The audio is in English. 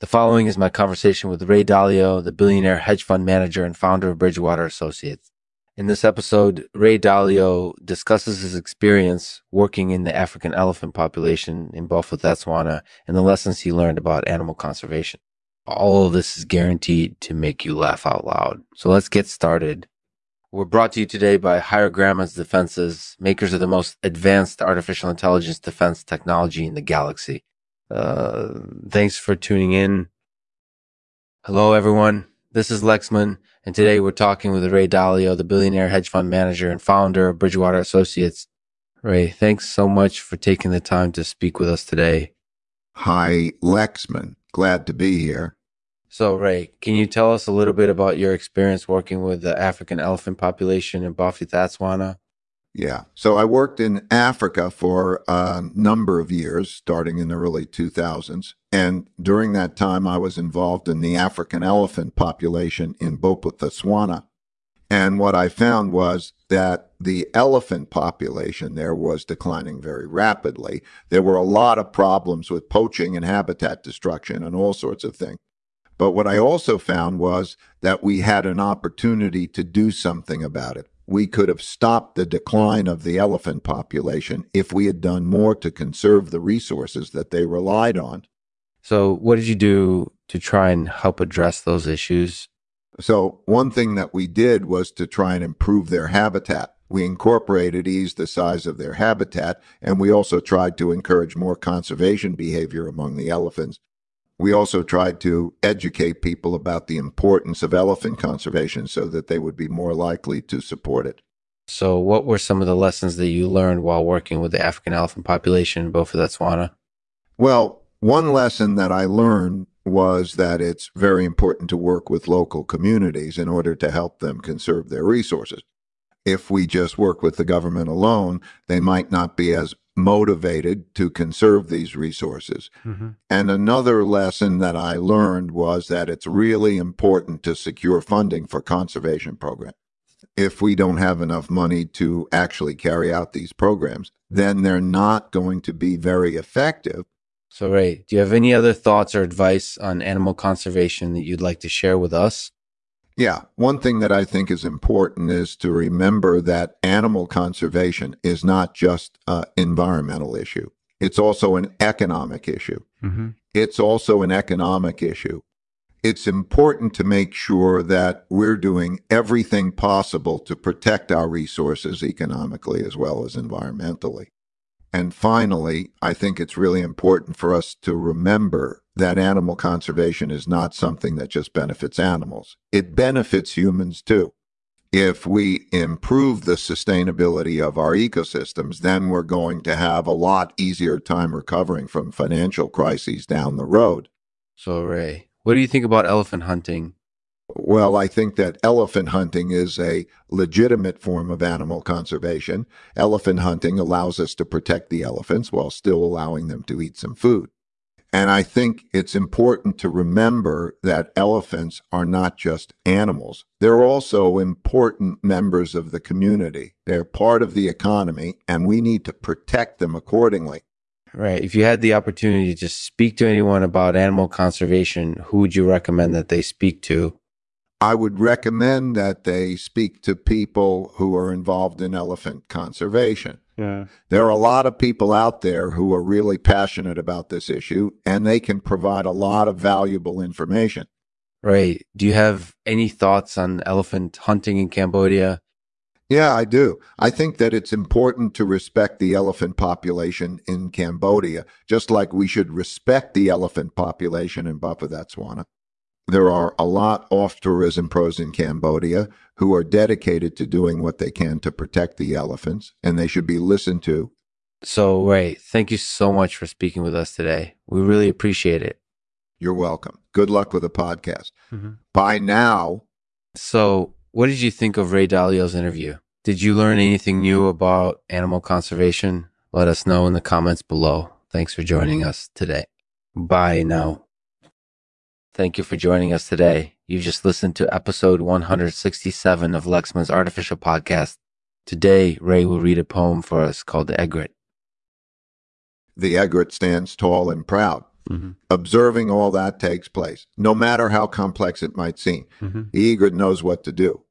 The following is my conversation with Ray Dalio, the billionaire hedge fund manager and founder of Bridgewater Associates. In this episode, Ray Dalio discusses his experience working in the African elephant population in Bophuthatswana and the lessons he learned about animal conservation. All of this is guaranteed to make you laugh out loud. So let's get started. We're brought to you today by Higher Grandma's Defenses, makers of the most advanced artificial intelligence defense technology in the galaxy. Uh, thanks for tuning in. Hello, everyone. This is Lexman, and today we're talking with Ray Dalio, the billionaire hedge fund manager and founder of Bridgewater Associates. Ray, thanks so much for taking the time to speak with us today. Hi, Lexman. Glad to be here. So, Ray, can you tell us a little bit about your experience working with the African elephant population in Bophuthatswana? Yeah. So I worked in Africa for a number of years, starting in the early 2000s. And during that time, I was involved in the African elephant population in Bophuthatswana. And what I found was that the elephant population there was declining very rapidly. There were a lot of problems with poaching and habitat destruction and all sorts of things. But what I also found was that we had an opportunity to do something about it we could have stopped the decline of the elephant population if we had done more to conserve the resources that they relied on. So, what did you do to try and help address those issues? So, one thing that we did was to try and improve their habitat. We incorporated, eased the size of their habitat, and we also tried to encourage more conservation behavior among the elephants we also tried to educate people about the importance of elephant conservation so that they would be more likely to support it. So, what were some of the lessons that you learned while working with the African elephant population in Bophuthatswana? Well, one lesson that I learned was that it's very important to work with local communities in order to help them conserve their resources. If we just work with the government alone, they might not be as motivated to conserve these resources. Mm-hmm. And another lesson that I learned was that it's really important to secure funding for conservation programs. If we don't have enough money to actually carry out these programs, then they're not going to be very effective. So, Ray, do you have any other thoughts or advice on animal conservation that you'd like to share with us? Yeah. One thing that I think is important is to remember that animal conservation is not just an environmental issue. It's also an economic issue. Mm-hmm. It's also an economic issue. It's important to make sure that we're doing everything possible to protect our resources economically as well as environmentally. And finally, I think it's really important for us to remember that animal conservation is not something that just benefits animals. It benefits humans too. If we improve the sustainability of our ecosystems, then we're going to have a lot easier time recovering from financial crises down the road. So, Ray, what do you think about elephant hunting well, I think that elephant hunting is a legitimate form of animal conservation. Elephant hunting allows us to protect the elephants while still allowing them to eat some food. And I think it's important to remember that elephants are not just animals. They're also important members of the community. They're part of the economy, and we need to protect them accordingly. Right. If you had the opportunity to speak to anyone about animal conservation, who would you recommend that they speak to? I would recommend that they speak to people who are involved in elephant conservation. Yeah. There are a lot of people out there who are really passionate about this issue and they can provide a lot of valuable information. Right. Do you have any thoughts on elephant hunting in Cambodia? Yeah, I do. I think that it's important to respect the elephant population in Cambodia, just like we should respect the elephant population in Bophuthatswana. There are a lot off tourism pros in Cambodia who are dedicated to doing what they can to protect the elephants, and they should be listened to. So, Ray, thank you so much for speaking with us today. We really appreciate it. You're welcome. Good luck with the podcast. Mm-hmm. Bye now. So, what did you think of Ray Dalio's interview? Did you learn anything new about animal conservation? Let us know in the comments below. Thanks for joining us today. Bye now. Thank you for joining us today. You've just listened to episode 167 of Lexman's Artificial Podcast. Today, Ray will read a poem for us called The Egret. The egret stands tall and proud, Mm-hmm. Observing all that takes place, no matter how complex it might seem. Mm-hmm. The egret knows what to do.